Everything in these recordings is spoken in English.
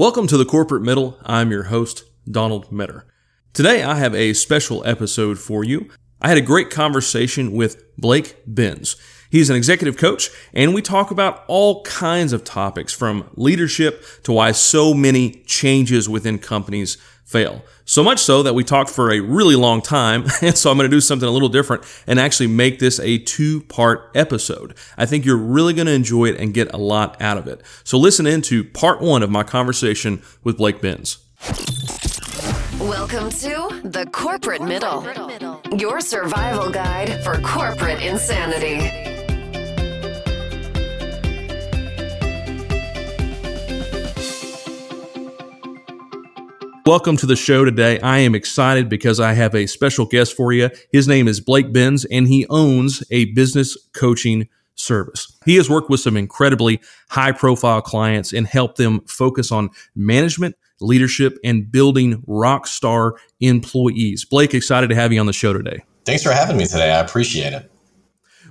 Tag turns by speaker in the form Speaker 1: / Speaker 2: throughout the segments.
Speaker 1: Welcome to the Corporate Middle. I'm your host, Donald Metter. Today, I have a special episode for you. I had a great conversation with Blake Binns. He's an executive coach, and we talk about all kinds of topics from leadership to why so many changes within companies fail. So much so that we talked for a really long time. And so I'm going to do something a little different and actually make this a two part episode. I think you're really going to enjoy it and get a lot out of it. So listen into part one of my conversation with Blake Binns.
Speaker 2: Welcome to the Corporate Middle, your survival guide for corporate insanity.
Speaker 1: Welcome to the show today. I am excited because I have a special guest for you. His name is Blake Binns, and he owns a business coaching service. He has worked with some incredibly high profile clients and helped them focus on management, leadership, and building rock star employees. Blake, excited to have you on the show today.
Speaker 3: Thanks for having me today. I appreciate it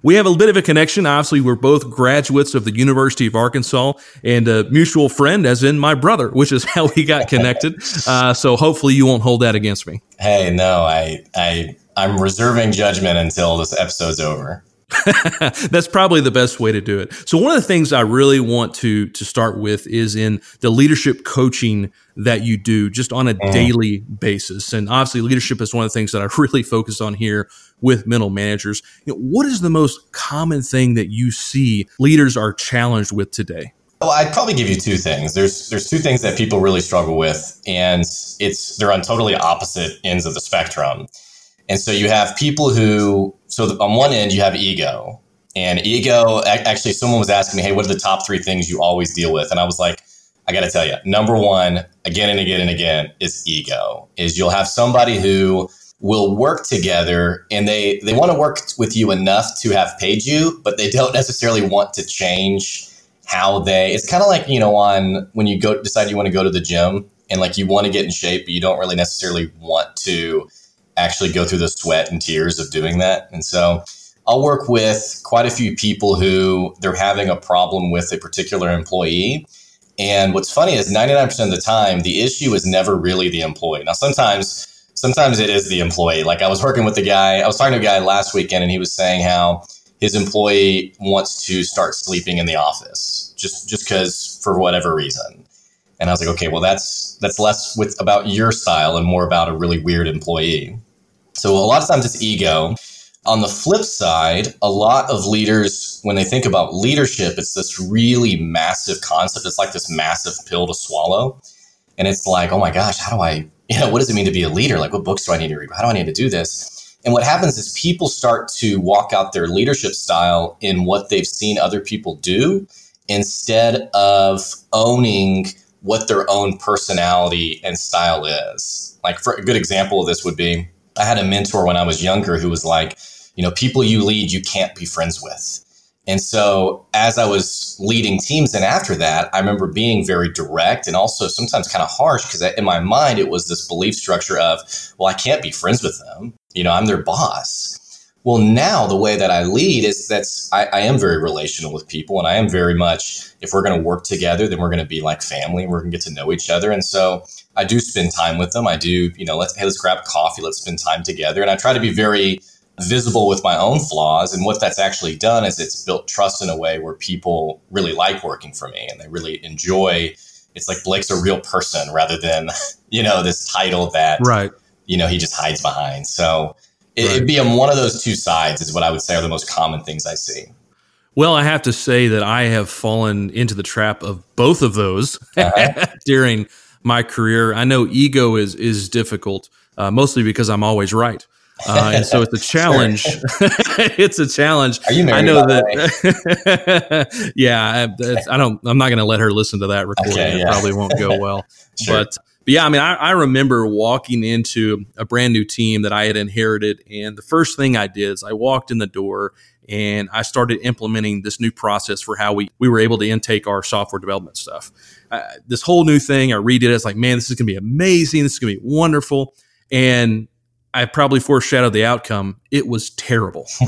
Speaker 1: we have a bit of a connection. Obviously, we're both graduates of the University of Arkansas and a mutual friend, as in my brother, which is how we got connected. Uh, so hopefully, you won't hold that against me.
Speaker 3: Hey, no, I, I, I'm reserving judgment until this episode's over.
Speaker 1: That's probably the best way to do it. So one of the things I really want to to start with is in the leadership coaching that you do just on a mm. daily basis. And obviously leadership is one of the things that I really focus on here with mental managers. You know, what is the most common thing that you see leaders are challenged with today?
Speaker 3: Well, I'd probably give you two things. There's there's two things that people really struggle with, and it's they're on totally opposite ends of the spectrum. And so you have people who, so on one end, you have ego. And ego, actually, someone was asking me, hey, what are the top three things you always deal with? And I was like, I got to tell you, number one, again and again and again, is ego. Is you'll have somebody who will work together and they they want to work with you enough to have paid you, but they don't necessarily want to change how they. It's kind of like you know on when you go decide you want to go to the gym and like you want to get in shape, but you don't really necessarily want to actually go through the sweat and tears of doing that. And so I'll work with quite a few people who they're having a problem with a particular employee. And what's funny is 99% of the time, the issue is never really the employee. Now, sometimes, sometimes it is the employee. Like I was working with a guy, I was talking to a guy last weekend, and he was saying how his employee wants to start sleeping in the office just just because for whatever reason. And I was like, okay, well, that's that's less with about your style and more about a really weird employee. So a lot of times it's ego. On the flip side, a lot of leaders, when they think about leadership, it's this really massive concept. It's like this massive pill to swallow. And it's like, oh my gosh, how do I, you know, what does it mean to be a leader? Like, what books do I need to read? How do I need to do this? And what happens is people start to walk out their leadership style in what they've seen other people do instead of owning what their own personality and style is. Like, for a good example of this would be I had a mentor when I was younger who was like, you know, people you lead, you can't be friends with. And so as I was leading teams and after that, I remember being very direct and also sometimes kind of harsh because in my mind, it was this belief structure of, well, I can't be friends with them. You know, I'm their boss. Well, now the way that I lead is that's I, I am very relational with people, and I am very much if we're going to work together, then we're going to be like family, and we're going to get to know each other. And so I do spend time with them. I do, you know, let's hey, let's grab coffee, let's spend time together, and I try to be very visible with my own flaws. And what that's actually done is it's built trust in a way where people really like working for me, and they really enjoy. It's like Blake's a real person rather than you know this title that
Speaker 1: right
Speaker 3: you know he just hides behind. So it, would be on one of those two sides is what I would say are the most common things I see.
Speaker 1: Well, I have to say that I have fallen into the trap of both of those uh-huh. during my career. I know ego is is difficult, uh, mostly because I'm always right. Uh, and so it's a challenge. it's a challenge.
Speaker 3: Are you married?
Speaker 1: I know that. yeah, I, I, don't. I'm not going to let her listen to that recording. Okay, yeah. It probably won't go well. sure. But but yeah, I mean, I, I, remember walking into a brand new team that I had inherited, and the first thing I did is I walked in the door and I started implementing this new process for how we we were able to intake our software development stuff. Uh, this whole new thing, I redid it. It's like, man, this is gonna be amazing. This is gonna be wonderful, and I probably foreshadowed the outcome. It was terrible.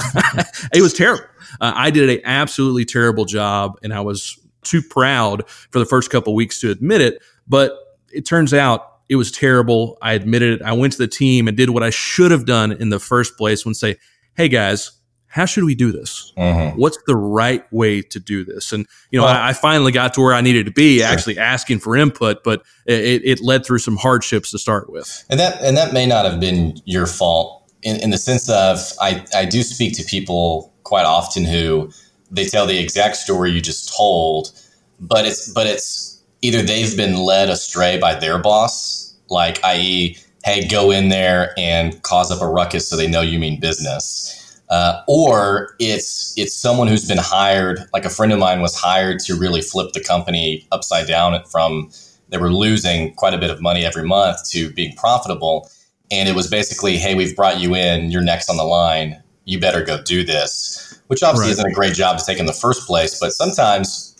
Speaker 1: it was terrible. Uh, I did an absolutely terrible job, and I was too proud for the first couple weeks to admit it, but it turns out it was terrible. I admitted it. I went to the team and did what I should have done in the first place when say, "Hey guys, how should we do this? Mm-hmm. What's the right way to do this? And you know, well, I, I, finally got to where I needed to be, sure. actually asking for input, but it, it, led through some hardships to start with.
Speaker 3: And that and that may not have been your fault in, in the sense of I, I do speak to people quite often who they tell the exact story you just told, but it's but it's either they've been led astray by their boss, like i.e., hey, go in there and cause up a ruckus so they know you mean business uh, or it's it's someone who's been hired. Like a friend of mine was hired to really flip the company upside down from they were losing quite a bit of money every month to being profitable, and it was basically, hey, we've brought you in, you're next on the line, you better go do this, which obviously right. isn't a great job to take in the first place, but sometimes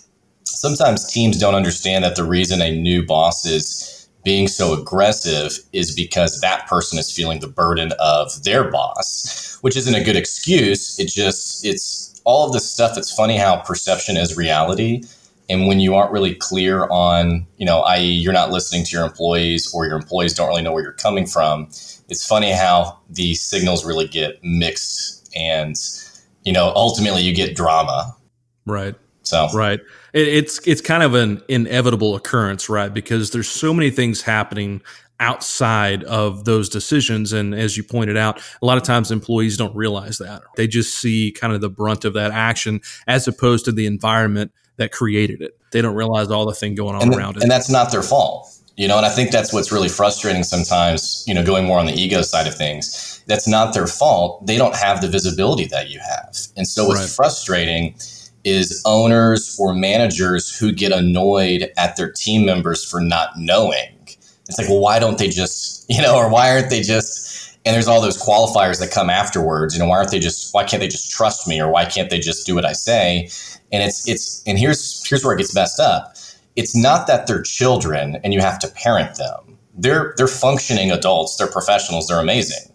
Speaker 3: sometimes teams don't understand that the reason a new boss is being so aggressive is because that person is feeling the burden of their boss, which isn't a good excuse. It just, it's all of this stuff. It's funny how perception is reality. And when you aren't really clear on, you know, i.e., you're not listening to your employees or your employees don't really know where you're coming from, it's funny how the signals really get mixed and, you know, ultimately you get drama.
Speaker 1: Right. So, right it's it's kind of an inevitable occurrence, right? Because there's so many things happening outside of those decisions. And as you pointed out, a lot of times employees don't realize that. They just see kind of the brunt of that action as opposed to the environment that created it. They don't realize all the thing going on
Speaker 3: and
Speaker 1: around
Speaker 3: it. And that's not their fault. You know, and I think that's what's really frustrating sometimes, you know, going more on the ego side of things. That's not their fault. They don't have the visibility that you have. And so what's right. frustrating is owners or managers who get annoyed at their team members for not knowing. It's like, well, why don't they just, you know, or why aren't they just, and there's all those qualifiers that come afterwards, you know, why aren't they just, why can't they just trust me or why can't they just do what I say? And it's, it's, and here's, here's where it gets messed up. It's not that they're children and you have to parent them. They're, they're functioning adults. They're professionals. They're amazing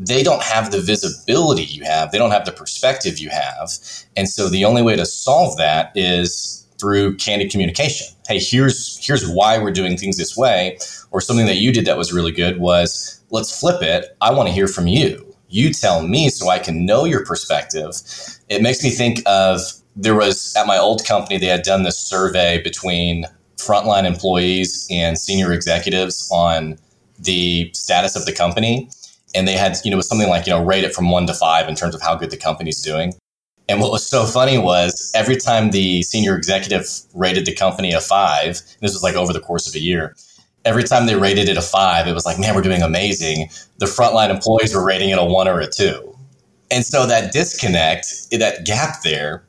Speaker 3: they don't have the visibility you have, they don't have the perspective you have. And so the only way to solve that is through candid communication. Hey, here's here's why we're doing things this way or something that you did that was really good was let's flip it. I want to hear from you. You tell me so I can know your perspective. It makes me think of there was at my old company they had done this survey between frontline employees and senior executives on the status of the company and they had you know something like you know rate it from one to five in terms of how good the company's doing. And what was so funny was every time the senior executive rated the company a five this was like over the course of a year every time they rated it a five it was like man we're doing amazing. The frontline employees were rating it a one or a two. And so that disconnect that gap there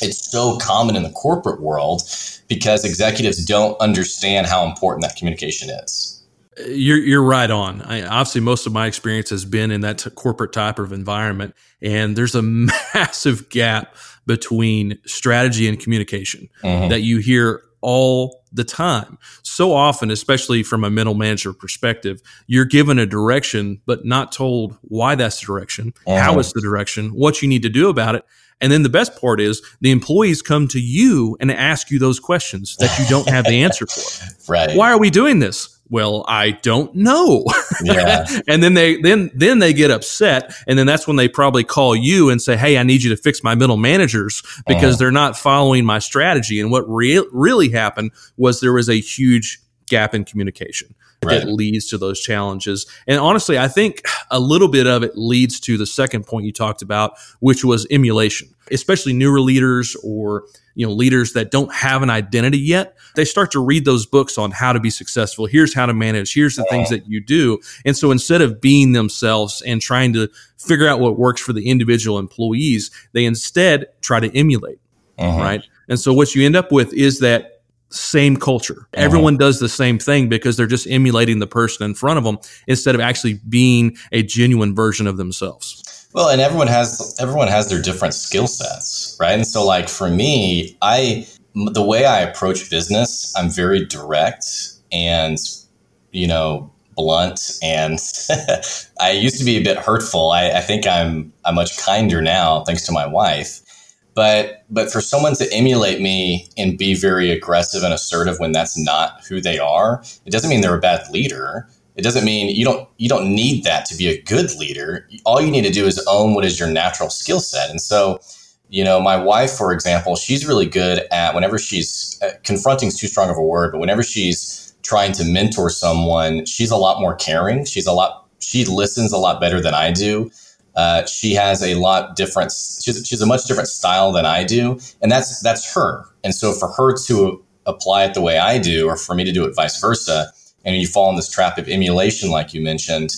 Speaker 3: it's so common in the corporate world because executives don't understand how important that communication is
Speaker 1: you're you're right on. I, obviously, most of my experience has been in that t- corporate type of environment, and there's a massive gap between strategy and communication mm-hmm. that you hear all the time. So often, especially from a middle manager perspective, you're given a direction, but not told why that's the direction, mm-hmm. how it's the direction, what you need to do about it. And then the best part is the employees come to you and ask you those questions that you don't have the answer for.
Speaker 3: right.
Speaker 1: Why are we doing this? Well i don't know. Yeah. and then they then then they get upset and then that's when they probably call you and say hey i need you to fix my middle managers because uh they're not following my strategy. And what re- really happened was there was a huge gap in communication right. that leads to those challenges. And honestly i think a little bit of it leads to the second point you talked about which was emulation especially newer leaders or you know leaders that don't have an identity yet they start to read those books on how to be successful here's how to manage here's the things that you do and so instead of being themselves and trying to figure out what works for the individual employees they instead try to emulate uh-huh. right and so what you end up with is that same culture. Uh-huh. Everyone does the same thing because they're just emulating the person in front of them instead of actually being a genuine version of themselves.
Speaker 3: Well, and everyone has everyone has their different skill sets, right? And so like for me, I the way I approach business, I'm very direct and you know, blunt and I used to be a bit hurtful. I, I think I'm I'm much kinder now thanks to my wife. But but for someone to emulate me and be very aggressive and assertive when that's not who they are, it doesn't mean they're a bad leader. It doesn't mean you don't you don't need that to be a good leader. All you need to do is own what is your natural skill set. And so, you know, my wife, for example, she's really good at whenever she's uh, confronting is too strong of a word, but whenever she's trying to mentor someone, she's a lot more caring. She's a lot she listens a lot better than I do. Uh, she has a lot different. She's, she's a much different style than I do, and that's that's her. And so for her to apply it the way I do, or for me to do it vice versa, and you fall in this trap of emulation, like you mentioned,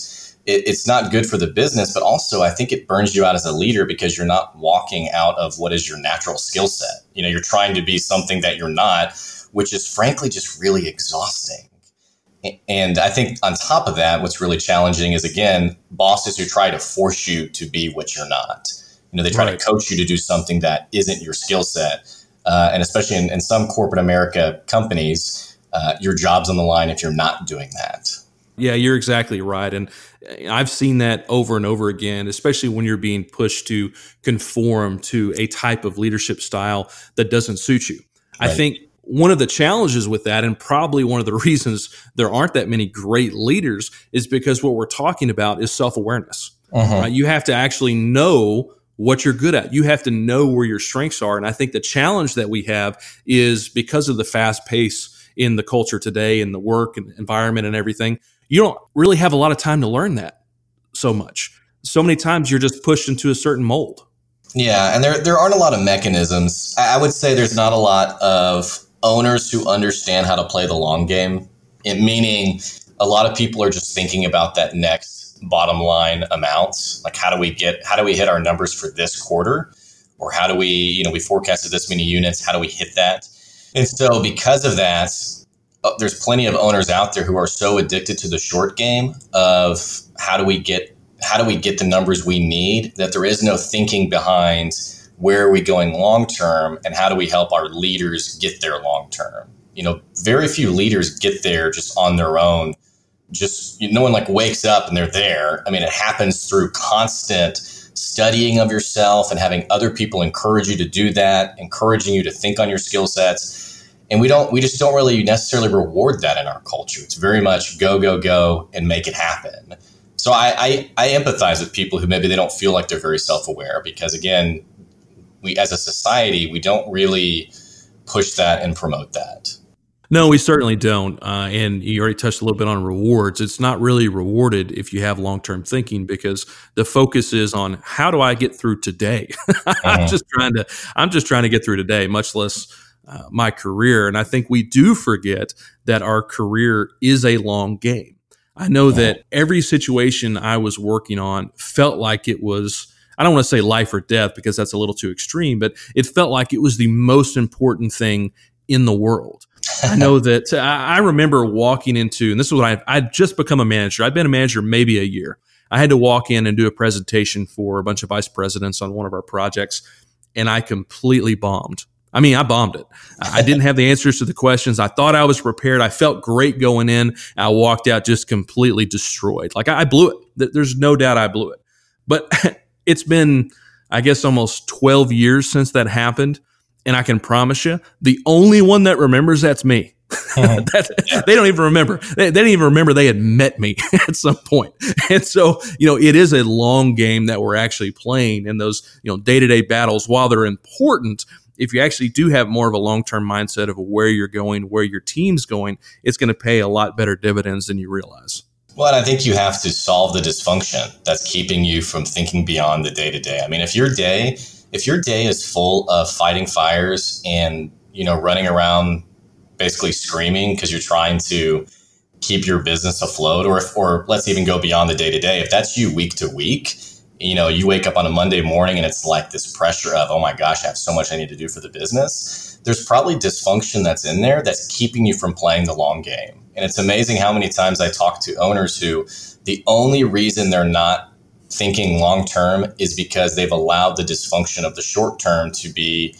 Speaker 3: it, it's not good for the business. But also, I think it burns you out as a leader because you're not walking out of what is your natural skill set. You know, you're trying to be something that you're not, which is frankly just really exhausting. And I think on top of that, what's really challenging is again, bosses who try to force you to be what you're not. You know, they try right. to coach you to do something that isn't your skill set. Uh, and especially in, in, some corporate America companies, uh, your job's on the line if you're not doing that.
Speaker 1: Yeah, you're exactly right. And I've seen that over and over again, especially when you're being pushed to conform to a type of leadership style that doesn't suit you. Right. I think one of the challenges with that, and probably one of the reasons there aren't that many great leaders, is because what we're talking about is self awareness. Uh-huh. Right? You have to actually know what you're good at. You have to know where your strengths are. And I think the challenge that we have is because of the fast pace in the culture today and the work and environment and everything, you don't really have a lot of time to learn that so much. So many times you're just pushed into a certain mold.
Speaker 3: Yeah, and there there aren't a lot of mechanisms. I would say there's not a lot of owners who understand how to play the long game, it, meaning a lot of people are just thinking about that next bottom line amounts. Like how do we get how do we hit our numbers for this quarter? Or how do we, you know, we forecasted this many units, how do we hit that? And so because of that, uh, there's plenty of owners out there who are so addicted to the short game of how do we get how do we get the numbers we need that there is no thinking behind where are we going long term and how do we help our leaders get there long term? You know very few leaders get there just on their own. Just no one like wakes up and they're there. I mean it happens through constant studying of yourself and having other people encourage you to do that encouraging you to think on your skill sets. And we don't we just don't really necessarily reward that in our culture. It's very much go go go and make it happen. So I, I, I empathize with people who maybe they don't feel like they're very self-aware because again we as a society we don't really push that and promote that.
Speaker 1: No, we certainly don't. Uh, and you already touched a little bit on rewards. It's not really rewarded if you have long term thinking because the focus is on how do I get through today. I'm uh-huh. just trying to I'm just trying to get through today, much less uh, my career. And I think we do forget that our career is a long game. I know that every situation I was working on felt like it was I don't want to say life or death because that's a little too extreme, but it felt like it was the most important thing in the world. I know that I, remember walking into, and this is what I, I'd just become a manager. I've been a manager maybe a year. I had to walk in and do a presentation for a bunch of vice presidents on one of our projects, and I completely bombed. I mean, I bombed it. I didn't have the answers to the questions. I thought I was prepared. I felt great going in. I walked out just completely destroyed. Like I blew it. There's no doubt I blew it. But it's been, I guess, almost 12 years since that happened. And I can promise you, the only one that remembers that's me. Uh-huh. that, they don't even remember. They, they didn't even remember they had met me at some point. And so, you know, it is a long game that we're actually playing in those, you know, day to day battles. While they're important, if you actually do have more of a long term mindset of where you're going, where your team's going, it's going to pay a lot better dividends than you realize.
Speaker 3: Well, I think you have to solve the dysfunction that's keeping you from thinking beyond the day to day. I mean, if your day, if your day is full of fighting fires and you know running around basically screaming because you're trying to keep your business afloat, or if, or let's even go beyond the day to day. If that's you week to week, you know, you wake up on a Monday morning and it's like this pressure of, oh my gosh, I have so much I need to do for the business. There's probably dysfunction that's in there that's keeping you from playing the long game. And it's amazing how many times I talk to owners who the only reason they're not thinking long term is because they've allowed the dysfunction of the short term to be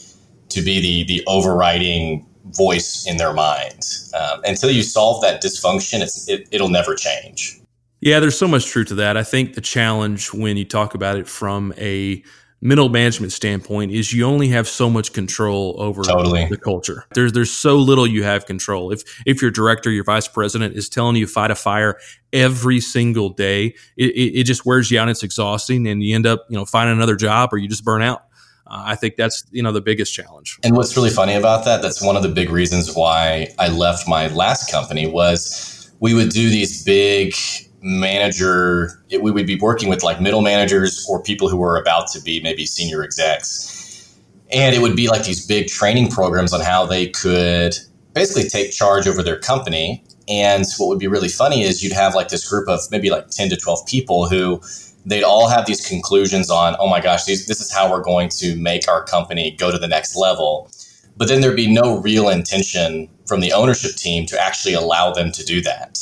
Speaker 3: to be the the overriding voice in their mind. Um, until you solve that dysfunction, it, it'll never change.
Speaker 1: Yeah, there's so much truth to that. I think the challenge when you talk about it from a middle management standpoint is you only have so much control over
Speaker 3: totally.
Speaker 1: the culture. There's there's so little you have control. If if your director, your vice president is telling you fight a fire every single day, it, it, it just wears you out. It's exhausting, and you end up you know finding another job or you just burn out. Uh, I think that's you know the biggest challenge.
Speaker 3: And what's really funny about that, that's one of the big reasons why I left my last company was we would do these big manager, it, we would be working with like middle managers or people who were about to be maybe senior execs. And it would be like these big training programs on how they could basically take charge over their company. And what would be really funny is you'd have like this group of maybe like 10 to 12 people who they'd all have these conclusions on, oh my gosh, these, this is how we're going to make our company go to the next level. But then there'd be no real intention from the ownership team to actually allow them to do that.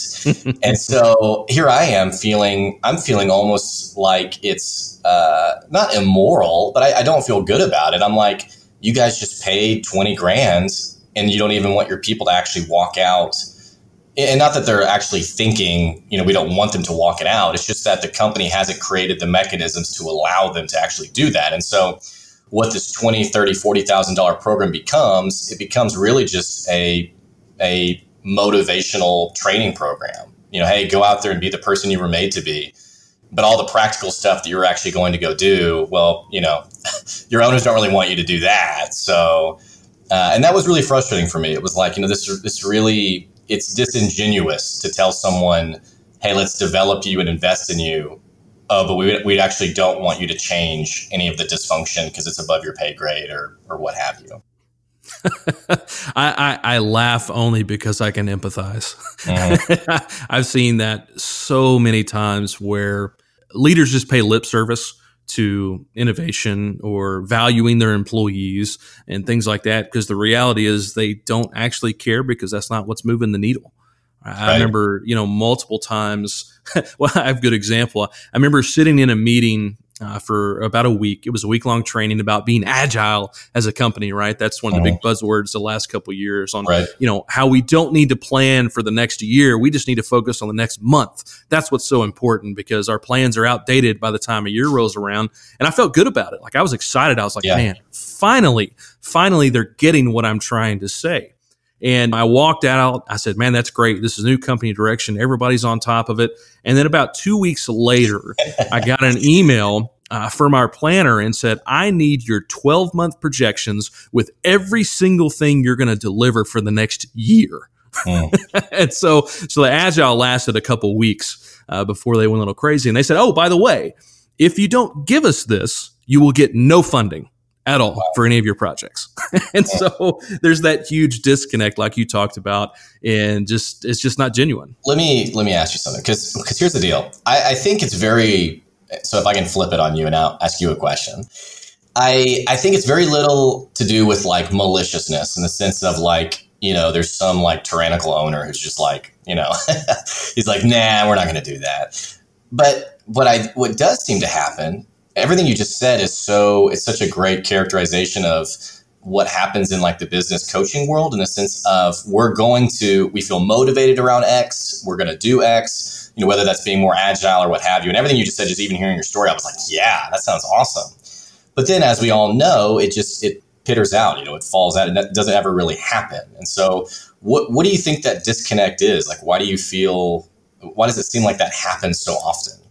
Speaker 3: and so here I am feeling, I'm feeling almost like it's uh, not immoral, but I, I don't feel good about it. I'm like, you guys just paid 20 grand and you don't even want your people to actually walk out and not that they're actually thinking, you know, we don't want them to walk it out. It's just that the company hasn't created the mechanisms to allow them to actually do that. And so what this 20, 30, 40,000 dollar program becomes, it becomes really just a a motivational training program. You know, hey, go out there and be the person you were made to be. But all the practical stuff that you're actually going to go do, well, you know, your owners don't really want you to do that. So, uh, and that was really frustrating for me. It was like, you know, this this really it's disingenuous to tell someone, "Hey, let's develop you and invest in you." Oh, but we we actually don't want you to change any of the dysfunction because it's above your pay grade or or what have you.
Speaker 1: I, I, I, laugh only because I can empathize. Mm-hmm. I've seen that so many times where leaders just pay lip service to innovation or valuing their employees and things like that because the reality is they don't actually care because that's not what's moving the needle. I remember, you know, multiple times. well, I have a good example. I remember sitting in a meeting uh, for about a week. It was a week long training about being agile as a company, right? That's one of the big uh-huh. buzzwords the last couple years on, right. you know, how we don't need to plan for the next year. We just need to focus on the next month. That's what's so important because our plans are outdated by the time a year rolls around. And I felt good about it. Like I was excited. I was like, yeah. man, finally, finally, they're getting what I'm trying to say. And I walked out. I said, man, that's great. This is new company direction. Everybody's on top of it. And then about two weeks later, I got an email uh, from our planner and said, I need your 12 month projections with every single thing you're going to deliver for the next year. Mm. and so, so the agile lasted a couple weeks uh, before they went a little crazy. And they said, Oh, by the way, if you don't give us this, you will get no funding at all wow. for any of your projects. and so there's that huge disconnect like you talked about and just it's just not genuine.
Speaker 3: Let me let me ask you something because because here's the deal. I, I think it's very so if I can flip it on you and I'll ask you a question. I I think it's very little to do with like maliciousness in the sense of like, you know, there's some like tyrannical owner who's just like, you know, he's like, nah, we're not gonna do that. But what I what does seem to happen, everything you just said is so it's such a great characterization of what happens in like the business coaching world in the sense of we're going to we feel motivated around X, we're gonna do X you know, whether that's being more agile or what have you. And everything you just said, just even hearing your story, I was like, yeah, that sounds awesome. But then, as we all know, it just it pitters out. You know, it falls out, and that doesn't ever really happen. And so, what what do you think that disconnect is? Like, why do you feel? Why does it seem like that happens so often?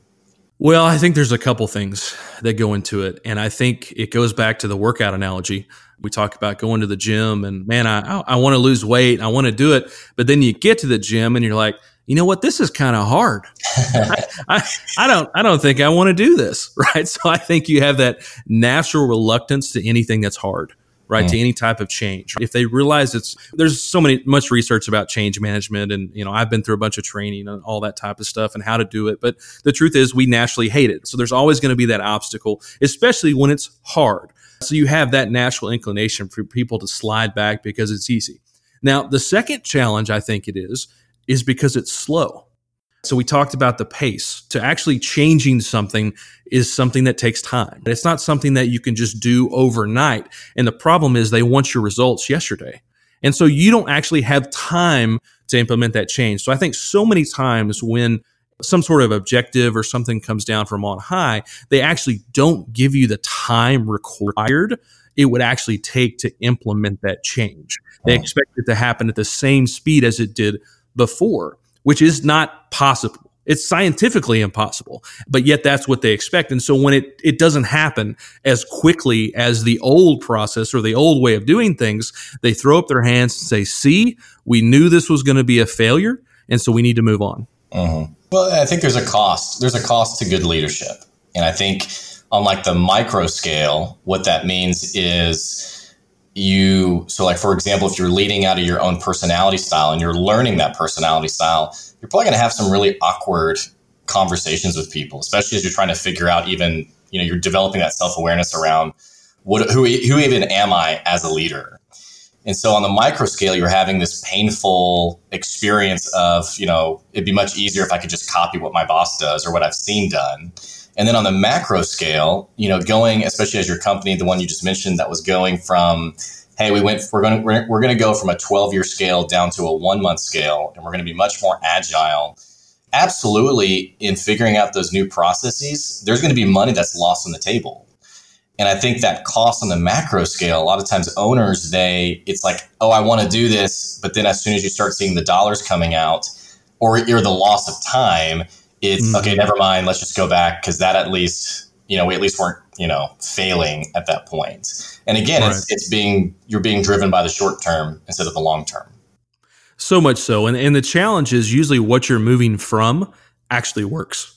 Speaker 1: Well, I think there's a couple things that go into it, and I think it goes back to the workout analogy. We talk about going to the gym, and man, I I, want to lose weight, I want to do it, but then you get to the gym, and you're like, you know what, this is kind of hard. I, I, I, don't, I don't think I want to do this. Right. So I think you have that natural reluctance to anything that's hard, right. Mm. To any type of change. If they realize it's, there's so many, much research about change management. And, you know, I've been through a bunch of training and all that type of stuff and how to do it. But the truth is we naturally hate it. So there's always going to be that obstacle, especially when it's hard. So you have that natural inclination for people to slide back because it's easy. Now, the second challenge I think it is, is because it's slow. So we talked about the pace. To actually changing something is something that takes time. It's not something that you can just do overnight. And the problem is they want your results yesterday. And so you don't actually have time to implement that change. So I think so many times when some sort of objective or something comes down from on high, they actually don't give you the time required it would actually take to implement that change. They expect it to happen at the same speed as it did before, which is not possible. It's scientifically impossible, but yet that's what they expect. And so when it, it doesn't happen as quickly as the old process or the old way of doing things, they throw up their hands and say, see, we knew this was going to be a failure. And so we need to move on.
Speaker 3: Mm-hmm. Well, I think there's a cost. There's a cost to good leadership. And I think on like the micro scale, what that means is you, so like, for example, if you're leading out of your own personality style and you're learning that personality style, you're probably going to have some really awkward conversations with people, especially as you're trying to figure out even, you know, you're developing that self awareness around what, who, who even am I as a leader? And so on the micro scale, you're having this painful experience of, you know, it'd be much easier if I could just copy what my boss does or what I've seen done. And then on the macro scale, you know, going, especially as your company, the one you just mentioned that was going from, hey, we went, we're going to, we're, we're going to go from a 12 year scale down to a one month scale, and we're going to be much more agile. Absolutely, in figuring out those new processes, there's going to be money that's lost on the table. And I think that cost on the macro scale, a lot of times owners, they, it's like, oh, I want to do this. But then as soon as you start seeing the dollars coming out or, or the loss of time, it's mm-hmm. okay, never mind. Let's just go back because that at least, you know, we at least weren't, you know, failing at that point. And again, right. it's, it's being, you're being driven by the short term instead of the long term.
Speaker 1: So much so. And, and the challenge is usually what you're moving from actually works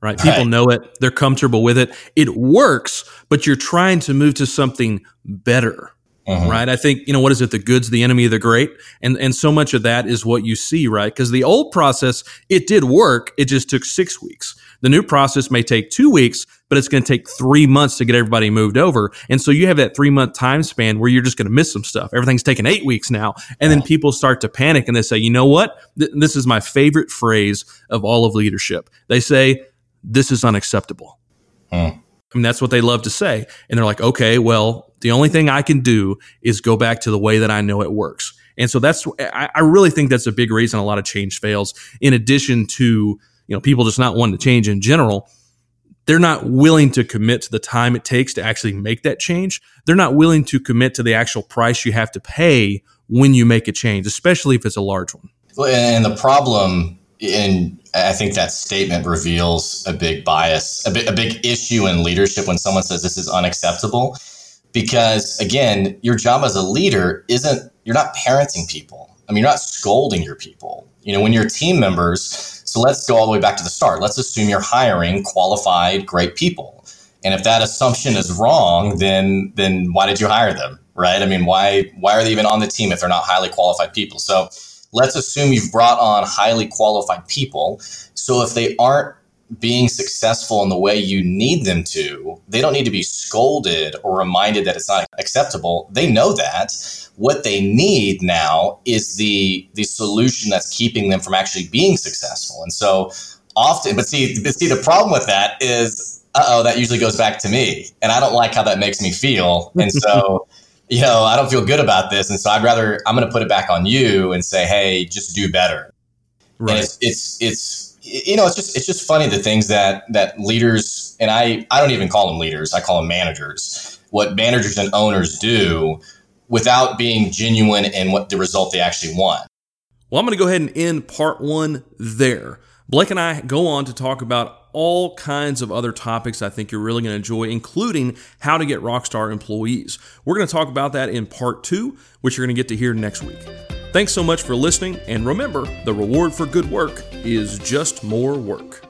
Speaker 1: right? People right. know it, they're comfortable with it. It works, but you're trying to move to something better. Mm-hmm. Right. I think, you know, what is it? The good's the enemy of the great. And, and so much of that is what you see, right? Because the old process, it did work. It just took six weeks. The new process may take two weeks, but it's going to take three months to get everybody moved over. And so you have that three month time span where you're just going to miss some stuff. Everything's taking eight weeks now. And then people start to panic and they say, you know what? Th- this is my favorite phrase of all of leadership. They say, this is unacceptable. Hmm. I mean, that's what they love to say. And they're like, okay, well, the only thing I can do is go back to the way that I know it works. And so that's, I, really think that's a big reason a lot of change fails. In addition to, you know, people just not wanting to change in general, they're not willing to commit to the time it takes to actually make that change. They're not willing to commit to the actual price you have to pay when you make a change, especially if it's a large one.
Speaker 3: And the problem and I think that statement reveals a big bias, a, big, a big issue in leadership when someone says this is unacceptable. Because again, your job as a leader isn't, you're not parenting people. I mean, you're not scolding your people. You know, when you're team members, so let's go all the way back to the start. Let's assume you're hiring qualified, great people. And if that assumption is wrong, then then why did you hire them? Right? I mean, why why are they even on the team if they're not highly qualified people? So let's assume you've brought on highly qualified people. So if they aren't being successful in the way you need them to, they don't need to be scolded or reminded that it's not acceptable. They know that. What they need now is the the solution that's keeping them from actually being successful. And so often, but see, but see, the problem with that is, oh, that usually goes back to me, and I don't like how that makes me feel. And so you know, I don't feel good about this. And so I'd rather, I'm going to put it back on you and say, hey, just do better. Right. And it's, it's, it's, you know, it's just, it's just funny the things that, that leaders, and I, I don't even call them leaders, I call them managers, what managers and owners do without being genuine in what the result they actually want.
Speaker 1: Well, I'm going to go ahead and end part one there. Blake and I go on to talk about all kinds of other topics I think you're really going to enjoy, including how to get Rockstar employees. We're going to talk about that in part two, which you're going to get to hear next week. Thanks so much for listening, and remember the reward for good work is just more work.